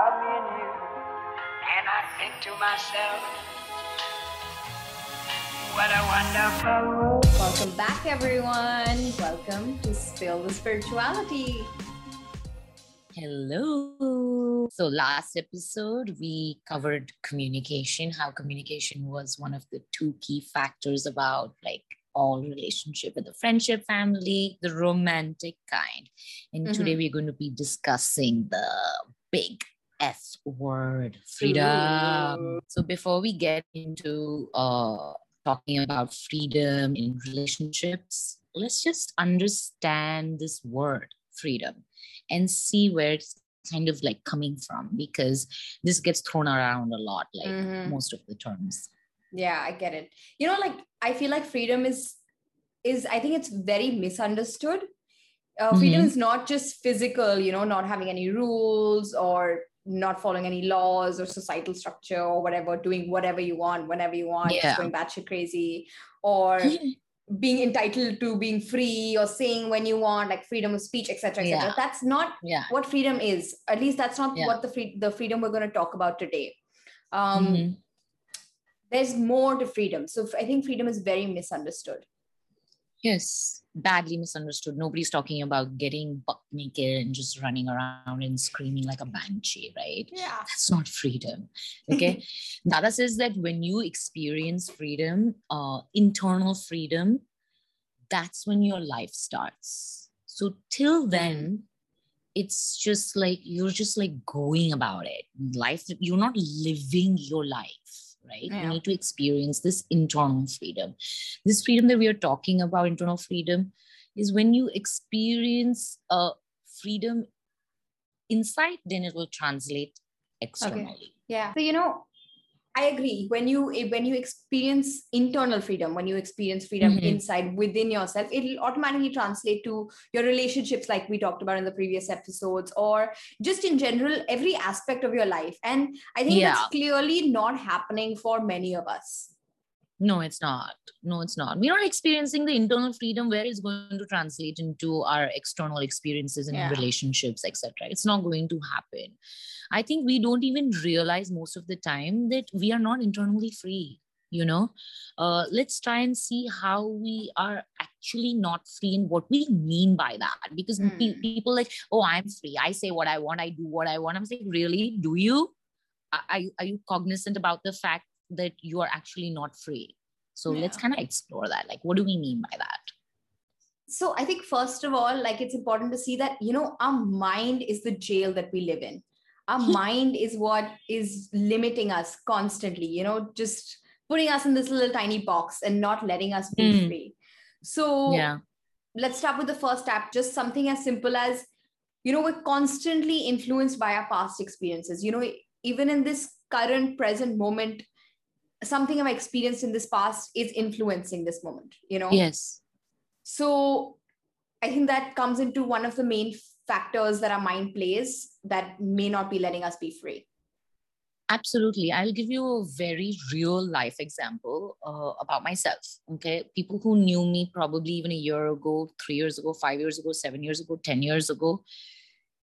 about me and you. And I think to myself, what a wonderful world. Welcome back, everyone. Welcome to Spill the Spirituality. Hello. So, last episode, we covered communication, how communication was one of the two key factors about like all relationship with the friendship family, the romantic kind. And Mhm. today we're going to be discussing the big S word, freedom. So, before we get into uh, talking about freedom in relationships, let's just understand this word, freedom and see where it's kind of like coming from because this gets thrown around a lot like Mhm. most of the terms Yeah, I get it. You know, like I feel like freedom is is I think it's very misunderstood. Uh, freedom Mhm. is not just physical, you know, not having any rules or not following any laws or societal structure or whatever, doing whatever you want whenever you want, Yeah. just going batshit crazy, or being entitled to being free or saying when you want, like freedom of speech, etc., etc. Yeah. That's not yeah what freedom is. At least that's not what the free the freedom we're going to talk about today. Um, Mhm. there's more to freedom. So I think freedom is very misunderstood. Yes. Badly misunderstood. Nobody's talking about getting buck naked and just running around and screaming like a banshee right? Yeah. that's not freedom okay? Dada says that when you experience freedom uh internal freedom that's when your life starts. So till then it's just like you're just like going about it. Life you're not living your life right Yeah. you need to experience this internal freedom this freedom that we are talking about internal freedom is when you experience uh, freedom inside then it will translate externally Yeah. So you know, I agree. When you when you experience internal freedom, when you experience freedom Mhm. inside within yourself, it'll automatically translate to your relationships, like we talked about in the previous episodes, or just in general, every aspect of your life. And I think Yeah. that's clearly not happening for many of us. No, it's not. No, it's not. We're not experiencing the internal freedom where it's going to translate into our external experiences and Yeah. relationships, etc. It's not going to happen. I think we don't even realize most of the time that we are not internally free. You know, uh, let's try and see how we are actually not free and what we mean by that. Because pe- Hmm. people like, oh, I'm free. I say what I want. I do what I want. I'm saying, really? Do you? Are- Are you, cognizant about the fact that you are actually not free? So let's kind of explore that. Like, what do we mean by that? So I think first of all, like it's important to see that you know our mind is the jail that we live in. Our mind is what is limiting us constantly. You know, just putting us in this little tiny box and not letting us be Mm. free. So Yeah. let's start with the first step. Just something as simple as you know we're constantly influenced by our past experiences. You know, even in this current present moment, something I've experienced in this past is influencing this moment. You know. Yes. So I think that comes into one of the main factors that our mind plays that may not be letting us be free. Absolutely. I'll give you a very real life example uh, about myself. Okay. People who knew me probably even a year ago, three years ago, five years ago, seven years ago, 10 years ago,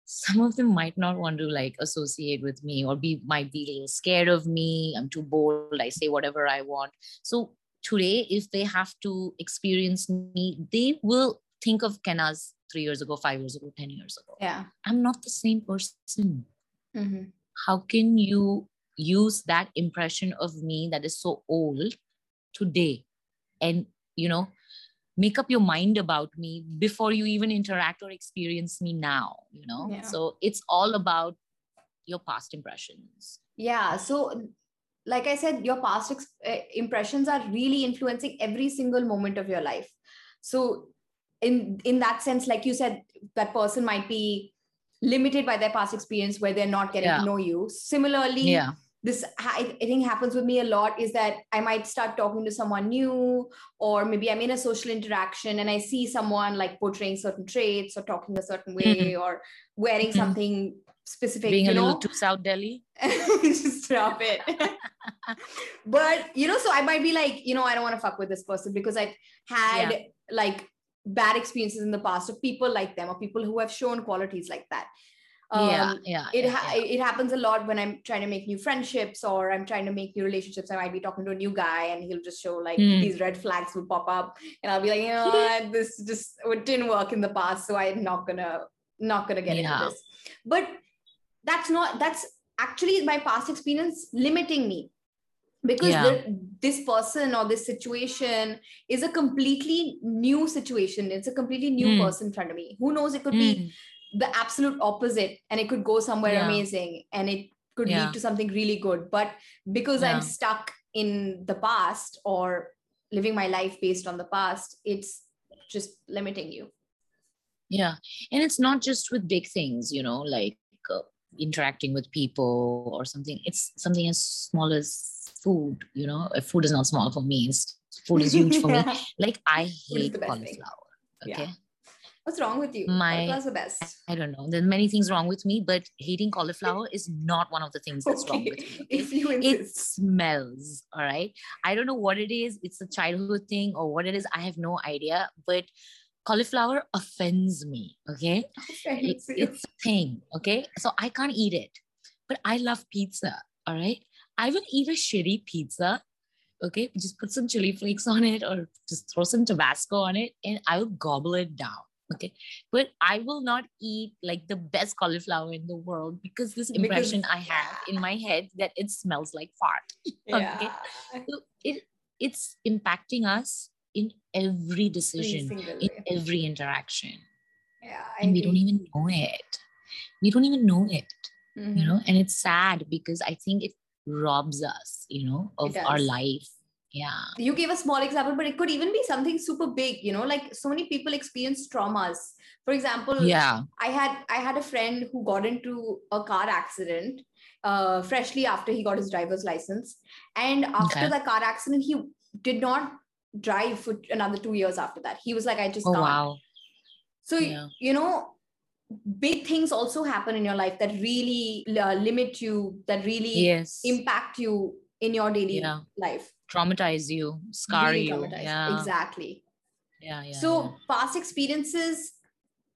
some of them might not want to like associate with me or be might be a little scared of me. I'm too bold. I say whatever I want. So today, if they have to experience me, they will think of Kenaz three years ago, five years ago, 10 years ago. Yeah. I'm not the same person Mm-hmm. how can you use that impression of me that is so old today and you know make up your mind about me before you even interact or experience me now you know Yeah. so it's all about your past impressions Yeah. So, like I said, your past ex- uh, impressions are really influencing every single moment of your life. So, in in that sense, like you said, that person might be limited by their past experience where they're not getting Yeah. to know you. Similarly, yeah this I, I think happens with me a lot is that i might start talking to someone new or maybe i'm in a social interaction and i see someone like portraying certain traits or talking a certain way or wearing Mhm. something specific being you a know little too south delhi just stop it but you know so i might be like you know i don't want to fuck with this person because i've had Yeah. like bad experiences in the past of people like them or people who have shown qualities like that yeah, Um, yeah. it yeah, ha- yeah. it happens a lot when I'm trying to make new friendships or I'm trying to make new relationships. I might be talking to a new guy and he'll just show like Hmm. these red flags will pop up and I'll be like, you know, this just it didn't work in the past, so I'm not gonna not gonna get Yeah. into this. But that's not that's actually my past experience limiting me because Yeah. the- this person or this situation is a completely new situation. It's a completely new Hmm. person in front of me. Who knows? It could be Mm, the absolute opposite and it could go somewhere Yeah. amazing and it could Yeah. lead to something really good but because i'm stuck in the past or living my life based on the past it's just limiting you yeah. And it's not just with big things, you know, like uh, interacting with people or something. It's something as small as food, you know. Uh, Food is not small for me. It's, food is huge for me. Like I hate the thing. cauliflower. Yeah. Okay. what's wrong with you My- Cauliflower's the best I don't know. There are many things wrong with me, but hating cauliflower is not one of the things that's wrong with me. if you it smells all right i don't know what it is it's a childhood thing or what it is i have no idea but cauliflower offends me okay it, it's a thing okay so i can't eat it but i love pizza all right i will eat a shitty pizza okay? Just put some chili flakes on it or just throw some tabasco on it and i will gobble it down okay? But i will not eat like the best cauliflower in the world because this Because- impression i have in my head that it smells like fart yeah. so it it's impacting us in every decision in every interaction. Yeah I and we don't even know it. We don't even know it you Mhm. know? And it's sad because i think it robs us you know of our life yeah you gave a small example but it could even be something super big you know like so many people experience traumas for example yeah I had I had a friend who got into a car accident uh, freshly after he got his driver's license, and after Okay. the car accident, he did not drive for another two years after that. He was like, I just oh can't. wow So Yeah. you know, big things also happen in your life that really uh, limit you, that really yes impact you in your daily Yeah. life. traumatize you scar Really you yeah Exactly. yeah yeah so yeah. past experiences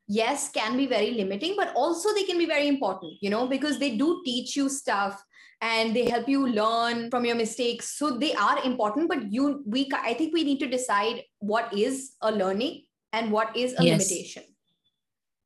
yes can be very limiting but also they can be very important you know because they do teach you stuff and they help you learn from your mistakes so they are important but you we i think we need to decide what is a learning and what is a Yes. limitation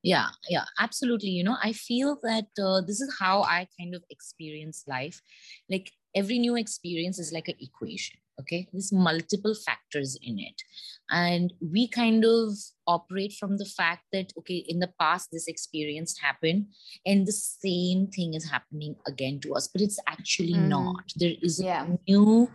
yeah yeah absolutely you know i feel that uh, this is how i kind of experience life like every new experience is like an equation okay there's multiple factors in it and we kind of operate from the fact that okay in the past this experience happened and the same thing is happening again to us but it's actually Mm. not there is Yeah. a new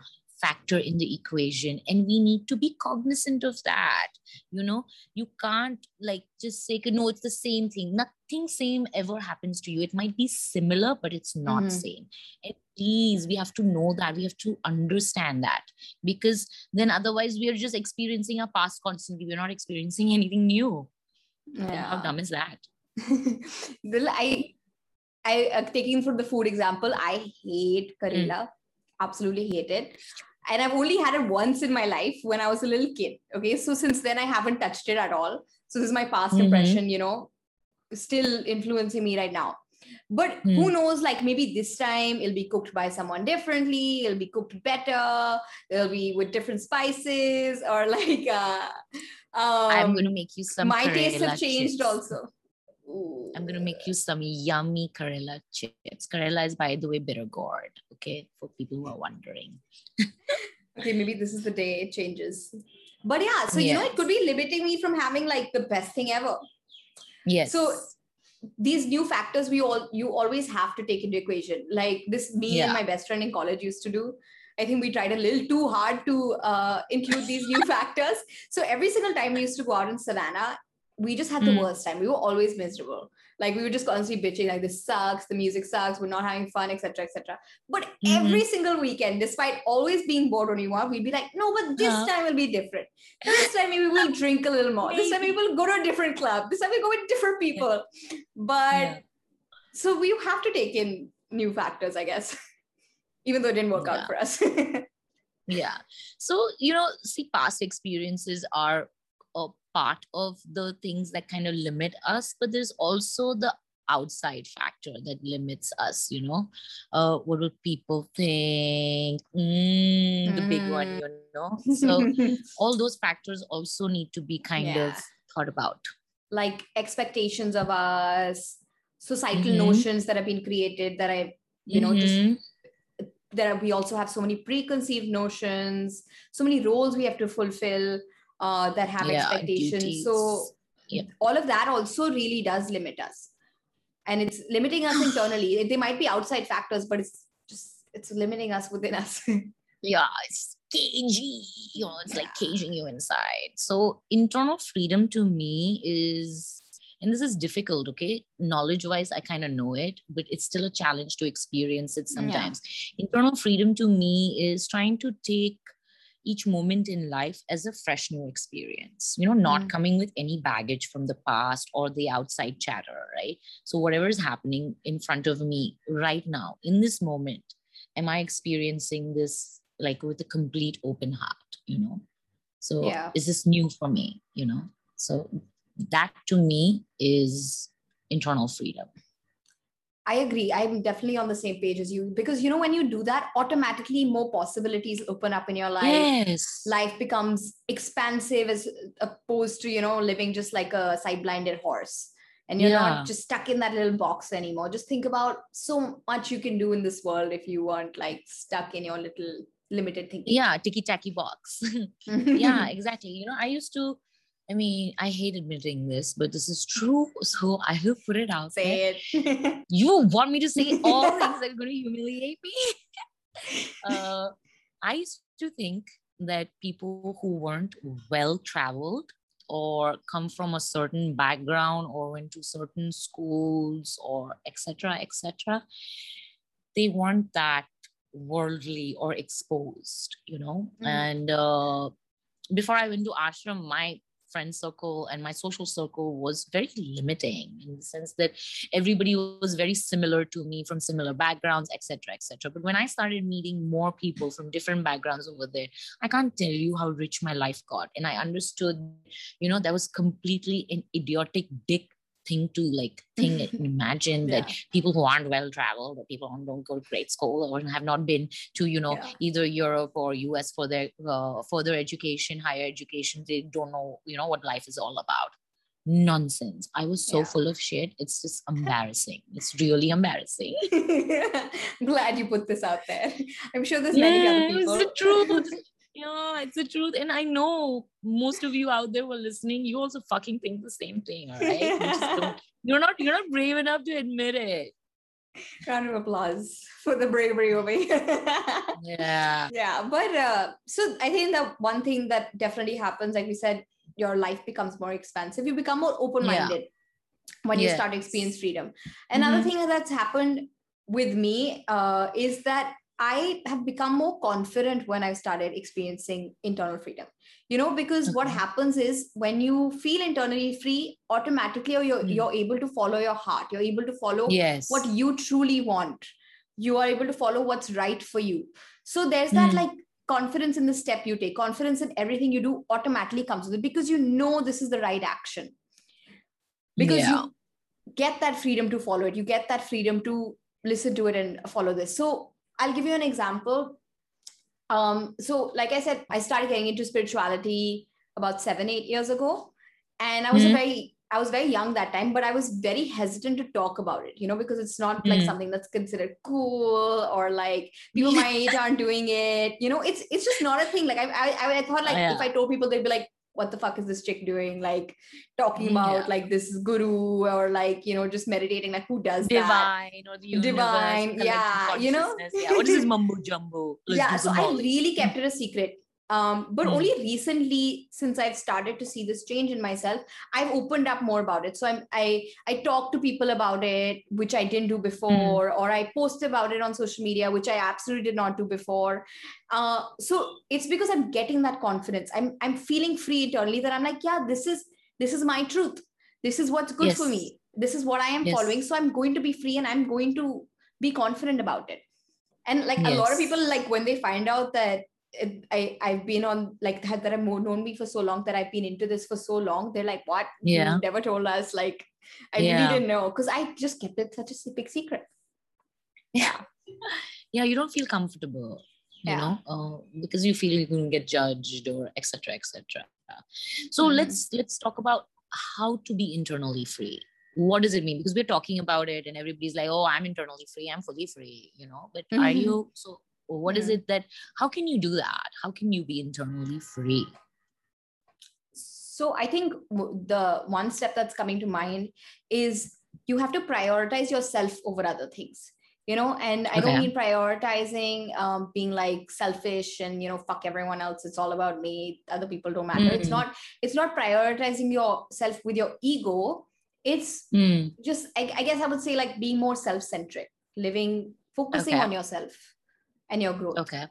factor in the equation and we need to be cognizant of that. You know you can't like just say no it's the same thing. Nothing same ever happens to you. It might be similar but it's not Mhm. same. And please we have to know that. We have to understand that because then otherwise we are just experiencing our past constantly. We're not experiencing anything new. And how dumb is that? Well, I, I uh, taking from the food example, I hate Karela, absolutely hate it. And I've only had it once in my life when I was a little kid. Okay, so since then I haven't touched it at all. So this is my past Mhm. impression, you know, still influencing me right now. But who knows? Like maybe this time it'll be cooked by someone differently. It'll be cooked better. It'll be with different spices, or like uh, um, i'm going to make you some my tastes have changed chips. also. Ooh. I'm gonna make you some yummy Karela chips. Karela is, by the way, bitter gourd. Okay, for people who are wondering. Okay, maybe this is the day it changes. But yeah, so you know, it could be limiting me from having like the best thing ever. Yes. So these new factors we all you always have to take into equation. Like this, me and my best friend in college used to do. I think we tried a little too hard to uh, include these new factors. So every single time we used to go out in Savannah, we just had the Mm. worst time. We were always miserable. Like we were just constantly bitching, like this sucks, the music sucks, we're not having fun, etc., etc. But Mhm. every single weekend, despite always being bored when we want, we'd be like, no, but this Uh-huh. time will be different. This time maybe we'll drink a little more. This time we'll go to a different club. This time we'll go with different people. But Yeah. so we have to take in new factors, I guess, even though it didn't work Yeah. out for us. yeah. So, you know, see, past experiences are a part of the things that kind of limit us, but there's also the outside factor that limits us you know uh what will people think mm, the big one Mm. you know so all those factors also need to be kind of thought about like expectations of us, societal Mhm. notions that have been created that I, you know, just Mhm. there are, we also have so many preconceived notions, so many roles we have to fulfill uh, that have Yeah, expectations. So duties. Yep. all of that also really does limit us, and it's limiting us internally. They might be outside factors, but it's just it's limiting us within us. yeah it's cagey you know it's like caging you inside so internal freedom to me is and this is difficult okay knowledge wise i kind of know it but it's still a challenge to experience it Yeah. sometimes internal freedom to me is trying to take each moment in life as a fresh new experience you know not Mm. coming with any baggage from the past or the outside chatter right so whatever is happening in front of me right now in this moment am i experiencing this like with a complete open heart you know so Yeah. is this new for me you know so that to me is internal freedom I agree. I'm definitely on the same page as you because you know when you do that, automatically more possibilities open up in your life. yes Life becomes expansive as opposed to you know living just like a side-blinded horse, and you're Yeah. not just stuck in that little box anymore. Just think about so much you can do in this world if you weren't like stuck in your little limited thinking. yeah ticky tacky box yeah exactly you know i used to i mean i hate admitting this but this is true so i will put it out there Say it. you want me to say all things that are going to humiliate me uh, i used to think that people who weren't well traveled or come from a certain background or went to certain schools or etc etc they weren't that worldly or exposed you know Mhm. and uh, before i went to ashram my friend circle and my social circle was very limiting in the sense that everybody was very similar to me from similar backgrounds etc etc but when i started meeting more people from different backgrounds over there i can't tell you how rich my life got. And i understood you know that was completely an idiotic dick thing to like think imagine that people who aren't well traveled or people who don't go to great school or have not been to you know Yeah. either europe or us for their uh, further education higher education they don't know you know what life is all about nonsense i was so Yeah. full of shit it's just embarrassing it's really embarrassing Glad you put this out there. I'm sure there's many other people. it's the truth yeah it's the truth and i know most of you out there were listening you also fucking think the same thing all right you you're not you're not brave enough to admit it Round of applause for the bravery over here. yeah yeah, but uh, so I think that one thing that definitely happens, like we said, your life becomes more expansive. You become more open-minded when you start experience freedom. Another Mhm. thing that's happened with me uh, is that I have become more confident when I've started experiencing internal freedom. You know, because what happens is when you feel internally free, automatically you're, Hmm. you're able to follow your heart. You're able to follow yes what you truly want. You are able to follow what's right for you. So there's that Hmm. like confidence in the step you take, confidence in everything you do automatically comes with it because you know this is the right action. Because Yeah. you get that freedom to follow it. You get that freedom to listen to it and follow this. So I'll give you an example. Um, so like I said, I started getting into spirituality about seven, eight years ago. And I was a Mhm. very I was very young that time, but I was very hesitant to talk about it, you know, because it's not like Mm. something that's considered cool or like people my age aren't doing it. You know, it's it's just not a thing. Like I I, I thought like Yeah. if I told people, they'd be like, "What the fuck is this chick doing?" Like talking about Yeah. like this guru or like you know just meditating. Like who does that? divine or the universe, Divine, yeah, you know? yeah. What is this mumbo jumbo? Let's yeah so i really kept it a secret um, but Mm. only recently since i've started to see this change in myself i've opened up more about it. So i'm i i talk to people about it which i didn't do before or i post about it on social media which i absolutely did not do before. Uh, so it's because i'm getting that confidence. I'm i'm feeling free internally that i'm like yeah this is this is my truth. This is what's good for me. This is what i am Yes. following. So i'm going to be free and i'm going to be confident about it. And like a lot of people like when they find out that I I've been on like that that have known me for so long that I've been into this for so long. They're like, "What? Yeah. You never told us." Like, I Yeah. really didn't know because I just kept it such a big secret. Yeah. yeah you don't feel comfortable you Yeah. know uh, because you feel you can get judged or etc etc so Mhm. let's let's talk about how to be internally free what does it mean because we're talking about it and everybody's like oh i'm internally free i'm fully free you know but are Mhm. you so what is Mhm. it that how can you do that how can you be internally free So I think the one step that's coming to mind is you have to prioritize yourself over other things. You know, and I don't mean prioritizing um, being like selfish and you know fuck everyone else. It's all about me. Other people don't matter. It's Mm. not. It's not prioritizing yourself with your ego. It's Hmm. just I, I guess I would say like being more self-centric, living, focusing Okay. on yourself and your growth okay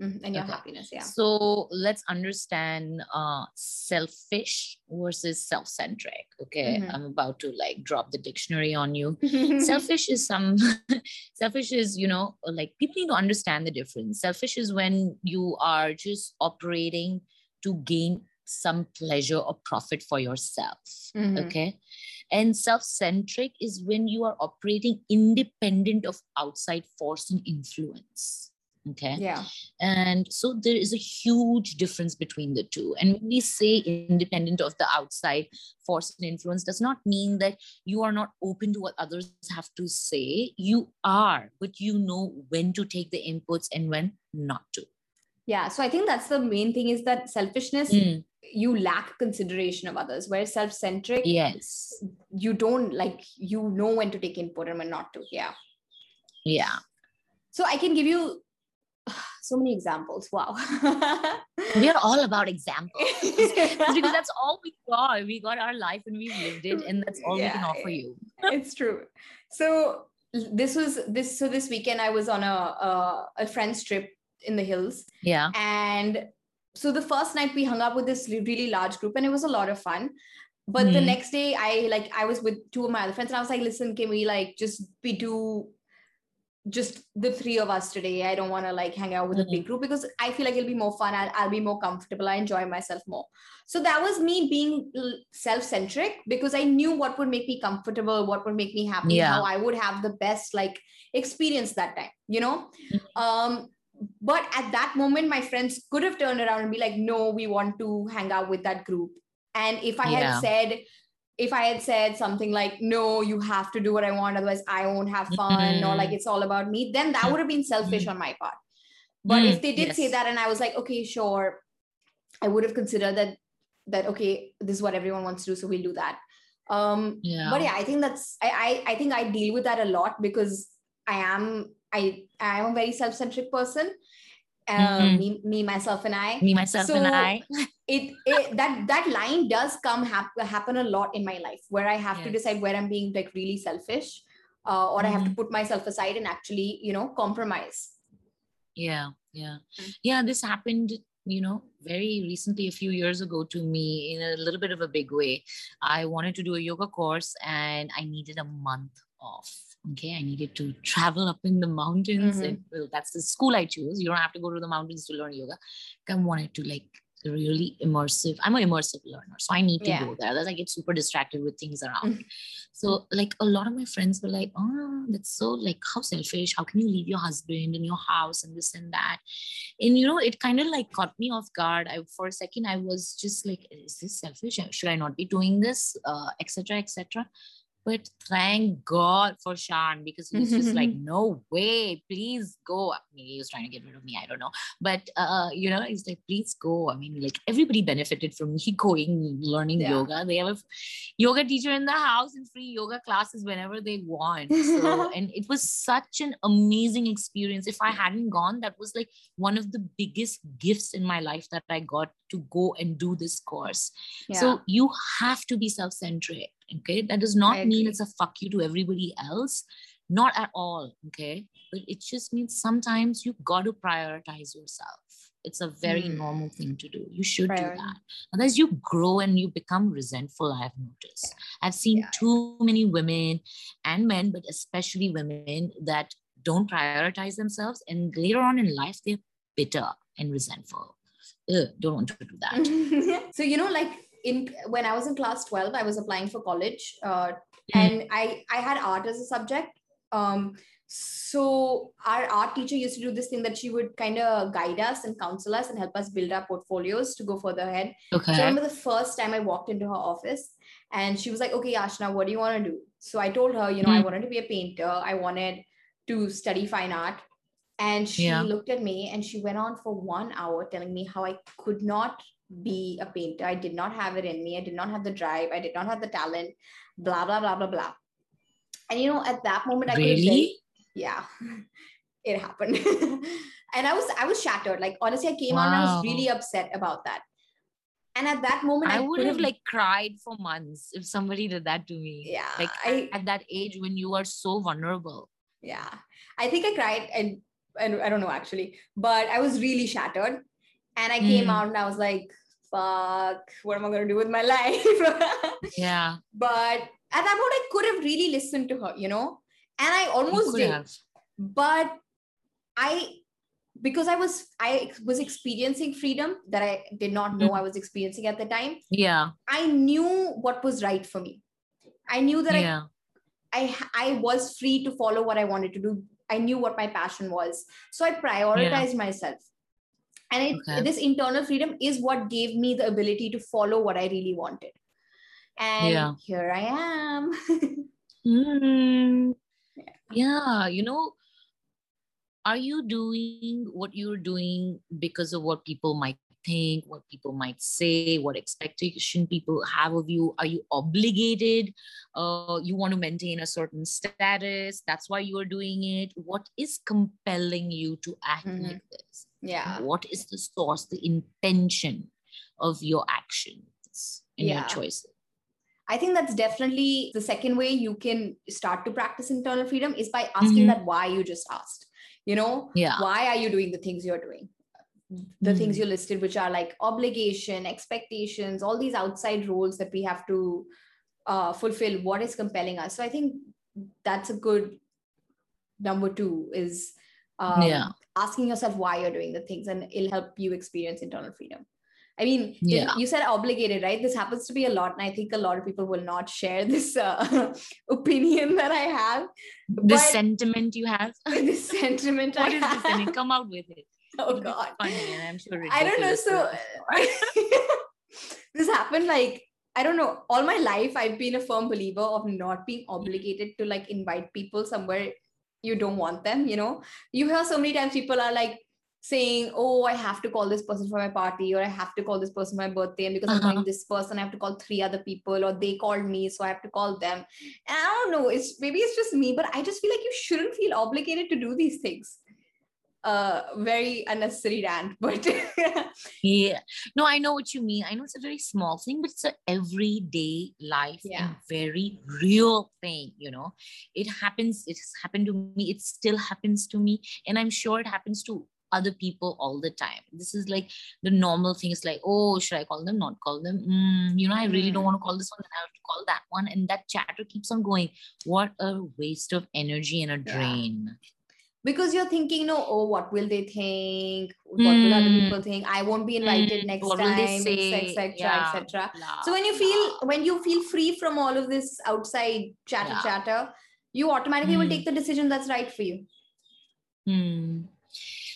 Mhm, and your Okay. happiness. Yeah. So let's understand uh, selfish versus self-centric. Okay, Mhm. I'm about to like drop the dictionary on you. selfish is some selfish is you know like people need to understand the difference. Selfish is when you are just operating to gain some pleasure or profit for yourself. Mhm. Okay, and self-centric is when you are operating independent of outside force and influence. Okay Yeah. and so there is a huge difference between the two and when we say independent of the outside force and influence does not mean that you are not open to what others have to say you are but you know when to take the inputs and when not to Yeah. So I think that's the main thing is that selfishness, Mm, you lack consideration of others, whereas self centric, yes you don't like, you know when to take input and when not to. Yeah. yeah So I can give you so many examples. Wow. we are all about examples because that's all we got we got our life and we've lived it and that's all we can offer you it's true. So this was this, so this weekend I was on a, a, a friend's trip in the hills. yeah And so the first night we hung up with this really large group and it was a lot of fun. But the Mhm. next day I like I was with two of my other friends and I was like, listen, can we like just be do just the three of us today? I don't want to like hang out with a big group because I feel like it'll be more fun. I'll, I'll be more comfortable. I enjoy myself more. So that was me being self-centric because I knew what would make me comfortable, what would make me happy, Yeah. how I would have the best like experience that time, you know? Mhm. Um, but at that moment my friends could have turned around and be like no we want to hang out with that group and if i Yeah. had said if i had said something like no you have to do what i want otherwise i won't have fun or Mhm. like it's all about me then that would have been selfish on my part. But Mm, if they did say that and i was like okay sure i would have considered that that okay this is what everyone wants to do so we'll do that. Um yeah. but yeah i think that's I, I i think i deal with that a lot because i am i i am a very self-centric person um Mhm. me, me myself and i me myself and i it, it that that line does come hap- happen a lot in my life where i have to decide where i'm being like really selfish uh, or i have to put myself aside and actually you know compromise Yeah, yeah. Mm. Yeah, this happened, you know, very recently, a few years ago to me in a little bit of a big way. I wanted to do a yoga course and I needed a month off. Okay, I needed to travel up in the mountains. Mhm. And, well, that's the school I chose You don't have to go to the mountains to learn yoga. I wanted to like really immersive. I'm an immersive learner, so I need to Yeah. go there. Otherwise, I get super distracted with things around. Mhm. So, like a lot of my friends were like, "Oh, that's so like how selfish. How can you leave your husband in your house and this and that?" And you know, it kind of like caught me off guard. I for a second I was just like, "Is this selfish? Should I not be doing this?" Uh, etc. etc. But thank God for Shan because he was just like, "No way, please go." Maybe he was trying to get rid of me. I don't know, but uh, you know, he's like, "Please go." I mean, like everybody benefited from me going learning Yeah. yoga. They have a yoga teacher in the house and free yoga classes whenever they want. So, and it was such an amazing experience. If I hadn't gone, that was like one of the biggest gifts in my life that I got to go and do this course. yeah So, you have to be self centric. Okay. That does not mean it's a fuck you to everybody else. Not at all. Okay. But it just means sometimes you've got to prioritize yourself. It's a very Hmm. normal thing to do. You should Priority. do that. Otherwise, you grow and you become resentful. I've noticed. I've seen Yeah. too many women and men, but especially women that don't prioritize themselves. And later on in life, they're bitter and resentful. Ugh, don't want to do that. so you know, like in when I was in class 12, I was applying for college. Uh, Mm. and I I had art as a subject. Um, so our art teacher used to do this thing that she would kind of guide us and counsel us and help us build our portfolios to go further ahead. So I remember the first time I walked into her office and she was like, okay, Ashna, what do you want to do? So I told her, you know, I Mm. wanted to be a painter. I wanted to study fine art. And she Yeah. looked at me and she went on for one hour telling me how I could not be a painter. I did not have it in me. I did not have the drive. I did not have the talent, blah, blah, blah, blah, blah. And, you know, at that moment, I could Really? yeah it happened and i was i was shattered like honestly i came out and i was really upset about that and at that moment I would could've- like cried for months if somebody did that to me. yeah Like i at that age when you are so vulnerable. yeah i think i cried and and i don't know actually but i was really shattered and i came Mm. out and i was like fuck what am i going to do with my life Yeah. but at that point i could have really listened to her you know and i almost did have. but i because i was i was experiencing freedom that i did not know i was experiencing at the time Yeah. i knew what was right for me i knew that Yeah. I, I i was free to follow what i wanted to do i knew what my passion was so i prioritized myself and it, Okay. this internal freedom is what gave me the ability to follow what i really wanted and Yeah. here i am Hmm. Yeah, you know, are you doing what you're doing because of what people might think, what people might say, what expectation people have of you? Are you obligated? Uh, you want to maintain a certain status. That's why you are doing it. What is compelling you to act Mhm. like this? yeah What is the source, the intention of your actions and your choices? I think that's definitely the second way you can start to practice internal freedom is by asking Mhm. that why you just asked. You know, Yeah. why are you doing the things you're doing? The things Mm. you listed, which are like obligation, expectations, all these outside roles that we have to uh, fulfill. What is compelling us? So I think that's a good number two is um, Yeah. asking yourself why you're doing the things, and it'll help you experience internal freedom. I mean, Yeah. you said obligated, right? This happens to be a lot, and I think a lot of people will not share this uh, opinion that I have. The But sentiment you have. this sentiment What I is this? have. Come out with it. Oh God, funny, and I'm sure. I don't know. So this happened like I don't know. All my life, I've been a firm believer of not being obligated to like invite people somewhere you don't want them. You know, you hear so many times people are like saying, "Oh, I have to call this person for my party, or I have to call this person for my birthday, and because I'm Uh-huh. calling this person, I have to call three other people, or they called me, so I have to call them." And I don't know. It's maybe it's just me, but I just feel like you shouldn't feel obligated to do these things. Uh, very unnecessary rant, but yeah. No, I know what you mean. I know it's a very small thing, but it's an everyday life Yeah. and very real thing. You know, it happens. It's happened to me. It still happens to me, and I'm sure it happens to other people all the time. This is like the normal thing. It's like, oh, should I call them? Not call them. Mm, you know, I really don't Mhm. want to call this one. I have to call that one, and that chatter keeps on going. What a waste of energy and a Yeah. Because you're thinking, no, oh, what will they think? What will other Mm. people think? I won't be invited Mm, next what time, etc., Yeah, etc. blah, So when you feel when you feel free from all of this outside chatter Yeah. chatter, you automatically will Mm. take the decision that's right for you. Hmm.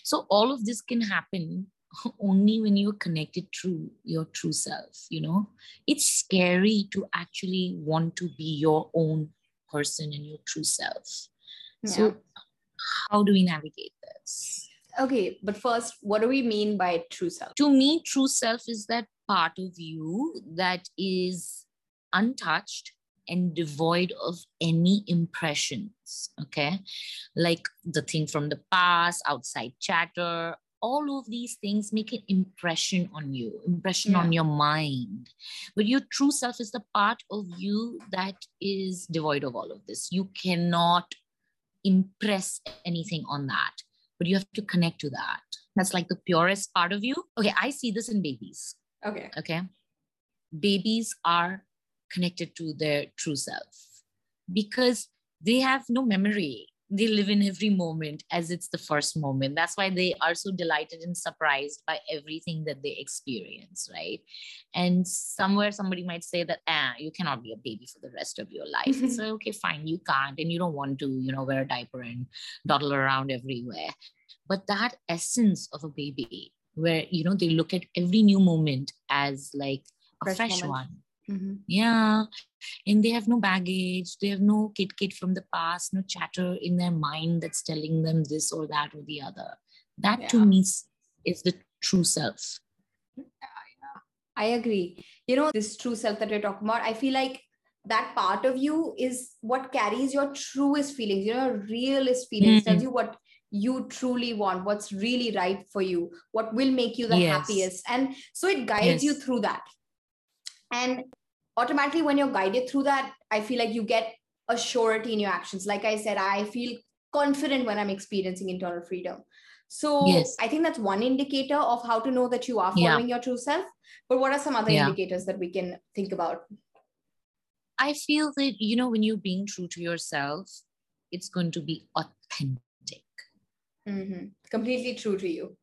So all of this can happen only when you're connected to your true self, you know? It's scary to actually want to be your own person and your true self. So how do we navigate this? okay, but first, what do we mean by true self? To me, true self is that part of you that is untouched and devoid of any impressions. Okay. Like the thing from the past, outside chatter, all of these things make an impression on you, impression on your mind. But your true self is the part of you that is devoid of all of this. You cannot impress anything on that, but you have to connect to that. That's like the purest part of you. Okay, I see this in babies. Okay. Okay. Babies are connected to their true self because they have no memory. They live in every moment as it's the first moment. That's why they are so delighted and surprised by everything that they experience right? And somewhere somebody might say that ah you cannot be a baby for the rest of your life. Mhm. so okay fine you can't and you don't want to you know wear a diaper and dawdle around everywhere. But that essence of a baby where you know they look at every new moment as like a Fresh fresh, one Mhm. yeah. And they have no baggage. They have no kit kit from the past, no chatter in their mind that's telling them this or that or the other. That Yeah. to me is, the true self. Yeah, yeah. I agree. You know, this true self that we're talking about, I feel like that part of you is what carries your truest feelings, you know, your realest feelings, Mm. tells you what you truly want, what's really right for you, what will make you the Yes. happiest. And so it guides you through that. And automatically, when you're guided through that, I feel like you get a surety in your actions. Like I said, I feel confident when I'm experiencing internal freedom. So Yes. I think that's one indicator of how to know that you are Yeah. following your true self. But what are some other Yeah. indicators that we can think about? I feel that, you know, when you're being true to yourself, it's going to be authentic. Mhm. Completely true to you.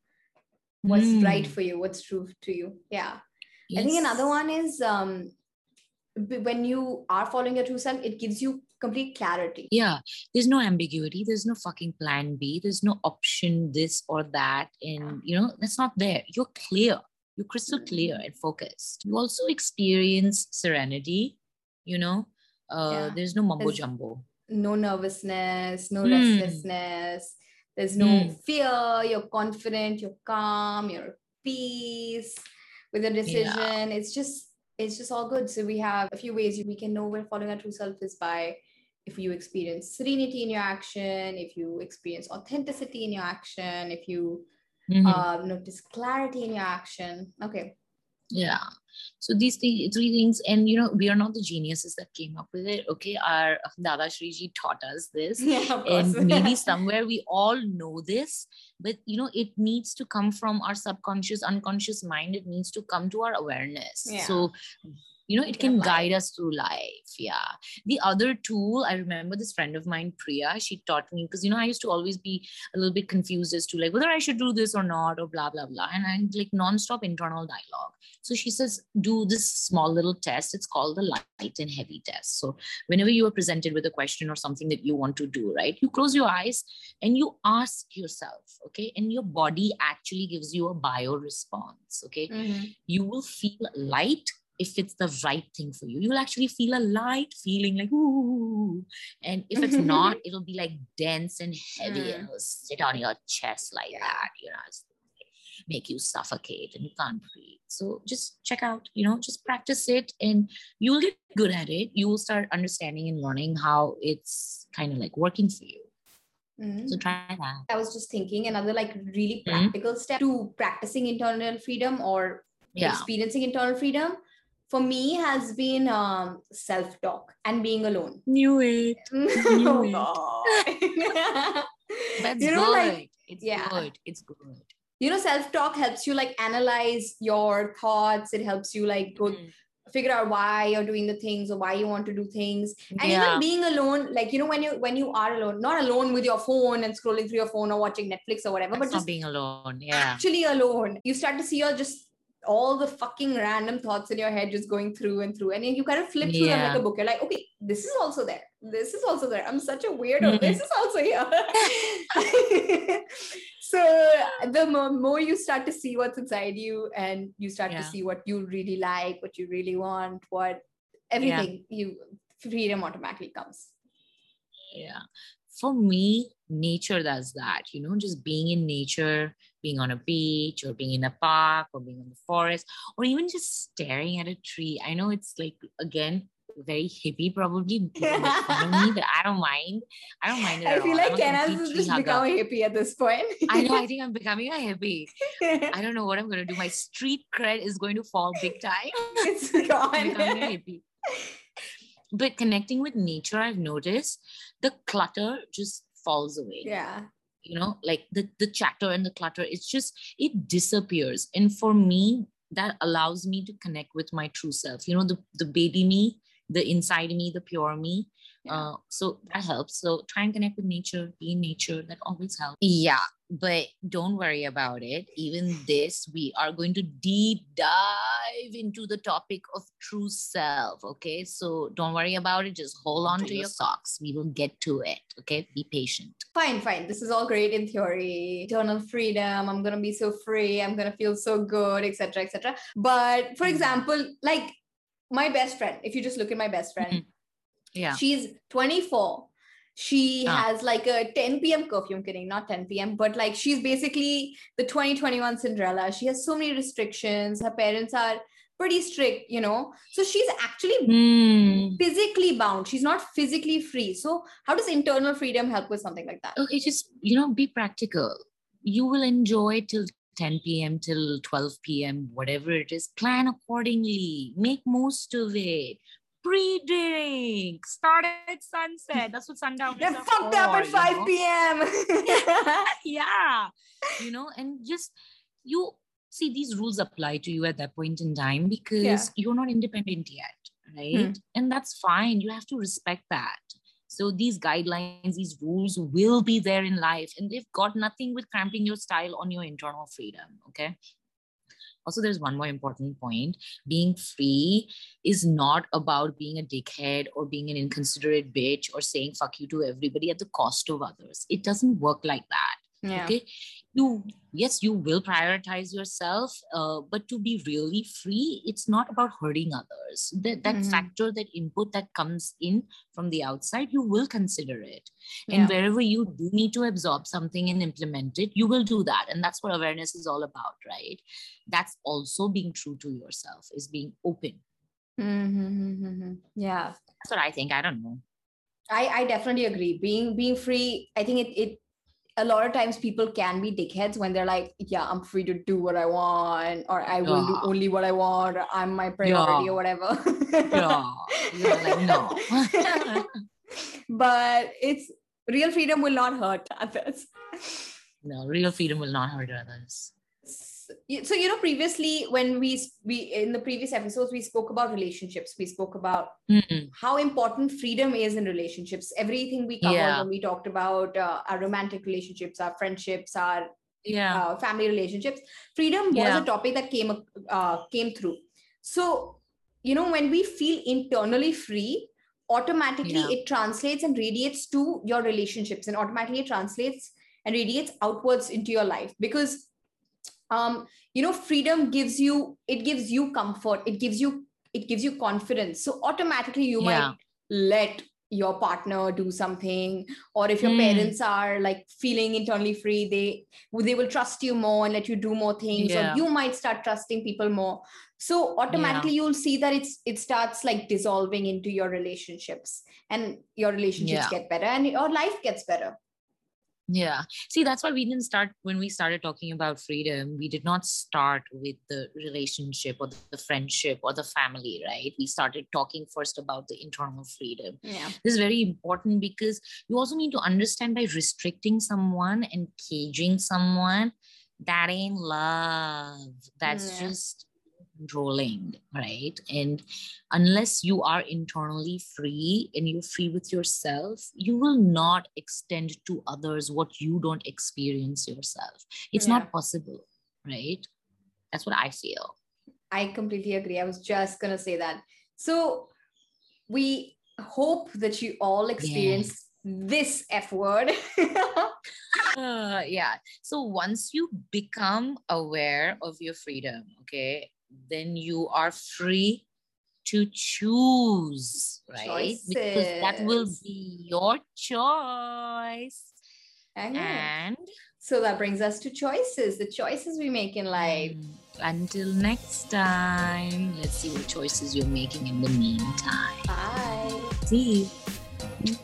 What's Mm. right for you? What's true to you? Yeah. I think another one is um, when you are following your true self, it gives you complete clarity. Yeah, there's no ambiguity. There's no fucking plan B. There's no option this or that. And, you know, that's not there. You're clear. You're crystal clear and focused. You also experience serenity, you know, uh, Yeah. there's no mumbo There's- jumbo. No nervousness, no Hmm. restlessness. There's no Hmm. fear. You're confident. You're calm. You're at peace with a decision. It's just it's just all good. So we have a few ways we can know we're following our true self is by if you experience serenity in your action, if you experience authenticity in your action, if you Mhm. uh, notice clarity in your action. Okay. Yeah. So these th- three things, and you know, we are not the geniuses that came up with it. Okay, our Dada Shriji taught us this. Yeah, and maybe somewhere we all know this but you know it needs to come from our subconscious unconscious mind it needs to come to our awareness Yeah. so you know it can apply guide us through life yeah. The other tool i remember this friend of mine priya she taught me because you know i used to always be a little bit confused as to like whether i should do this or not or blah blah blah and i'm like non-stop internal dialogue. So she says do this small little test. It's called the light and heavy test. So whenever you are presented with a question or something that you want to do right you close your eyes and you ask yourself okay and your body actually gives you a bio response okay? Mhm. you will feel light if it's the right thing for you. You'll actually feel a light feeling like ooh. And if it's not, it'll be like dense and heavy Mm. and it'll sit on your chest like that, you know, make you suffocate and you can't breathe. So just check out, you know, just practice it and you will get good at it. You will start understanding and learning how it's kind of like working for you. Mhm. So try that. I was just thinking another like really Mhm. practical step to practicing internal freedom or Yeah. experiencing internal freedom for me has been um, self-talk and being alone. Knew it. oh, it. God. That's you know, good. like it's yeah. good. It's good. you know, self-talk helps you like analyze your thoughts. It helps you like go Mm. figure out why you're doing the things or why you want to do things. And yeah. even being alone, like you know, when you when you are alone, not alone with your phone and scrolling through your phone or watching Netflix or whatever, That's but just being alone. Yeah. actually alone. You start to see all just all the fucking random thoughts in your head just going through and through. And you kind of flip through them like a book. You're like, okay, this is also there. This is also there. I'm such a weirdo. Mhm. This is also here. so the more, more you start to see what's inside you and you start to see what you really like, what you really want, what everything you freedom automatically comes. Yeah. For me, nature does that, you know, just being in nature, being on a beach or being in a park or being in the forest or even just staring at a tree. I know it's like, again, very hippie probably people make fun of me, but I don't mind. I don't mind it I at feel all. like I'm a Kenaz has just become a hippie at this point. I know. I think I'm becoming a hippie. I don't know what I'm going to do. My street cred is going to fall big time. it's gone. becoming a hippie. But connecting with nature, I've noticed the clutter just falls away. yeah. You know, like the, the chatter and the clutter, it's just, it disappears. And for me, that allows me to connect with my true self. You know, the, the baby me, the inside me, the pure me, Yeah. Uh, so that helps. So try and connect with nature, be in nature. That always helps. Yeah, but don't worry about it. Even this, we are going to deep dive into the topic of true self. Okay, so don't worry about it. Just hold on to your socks. We will get to it. Okay, be patient. fine fine this is all great in theory eternal freedom i'm gonna be so free i'm gonna feel so good etc etc but for Mhm. example like my best friend if you just look at my best friend Mhm. Yeah. she's 24 she Ah. has like a 10 p.m curfew i'm kidding not 10 p.m but like she's basically the 2021 cinderella. She has so many restrictions. Her parents are pretty strict you know? So she's actually Hmm. physically bound. She's not physically free. So how does internal freedom help with something like that? Okay just you know be practical. You will enjoy till 10 p.m till 12 p.m whatever it is. Plan accordingly. Make most of it pre-drink start at sunset. That's what sundown They're fucked up at 5 p.m. yeah. You know and just you see these rules apply to you at that point in time because you're not independent yet hmm. right? And that's fine. You have to respect that. So these guidelines these rules will be there in life and they've got nothing with cramping your style on your internal freedom okay also there's one more important point. Being free is not about being a dickhead or being an inconsiderate bitch or saying fuck you to everybody at the cost of others. It doesn't work like that yeah. okay you yes you will prioritize yourself uh, but to be really free it's not about hurting others that, that Mhm. factor that input that comes in from the outside you will consider it Yeah. and wherever you do need to absorb something and implement it you will do that and that's what awareness is all about right that's also being true to yourself is being open Mhm. Yeah. that's what i think i don't know I, I definitely agree. Being being free, I think it it a lot of times people can be dickheads when they're like, yeah, I'm free to do what I want, or I will do only what I want, or I'm my priority Yeah. or whatever. yeah you're like no but it's real freedom will not hurt others. no real freedom will not hurt others so you know previously when we we in the previous episodes we spoke about relationships we spoke about Mm-mm. how important freedom is in relationships everything we covered Yeah. when we talked about uh, our romantic relationships our friendships our yeah uh, family relationships freedom was Yeah. a topic that came uh, came through so you know when we feel internally free automatically it translates and radiates to your relationships and automatically it translates and radiates outwards into your life because um you know freedom gives you it gives you comfort it gives you it gives you confidence so automatically you Yeah. might let your partner do something or if your Hmm. parents are like feeling internally free they they will trust you more and let you do more things Yeah. or you might start trusting people more so automatically you'll see that it's it starts like dissolving into your relationships and your relationships Yeah. get better and your life gets better Yeah. See, that's why we didn't start when we started talking about freedom. We did not start with the relationship or the friendship or the family, right? We started talking first about the internal freedom. yeah This is very important because you also need to understand by restricting someone and caging someone, that ain't love. That's Yeah. just controlling, right? And unless you are internally free and you're free with yourself, you will not extend to others what you don't experience yourself. It's Yeah. not possible, right? That's what I feel. I completely agree. I was just going to say that. So we hope that you all experience this F word. Uh, yeah. So once you become aware of your freedom, okay, then you are free to choose, right? Because that will be your choice. Okay. And So that brings us to choices, the choices we make in life. mm, until next time, let's see what choices you're making in the meantime. Bye. See you.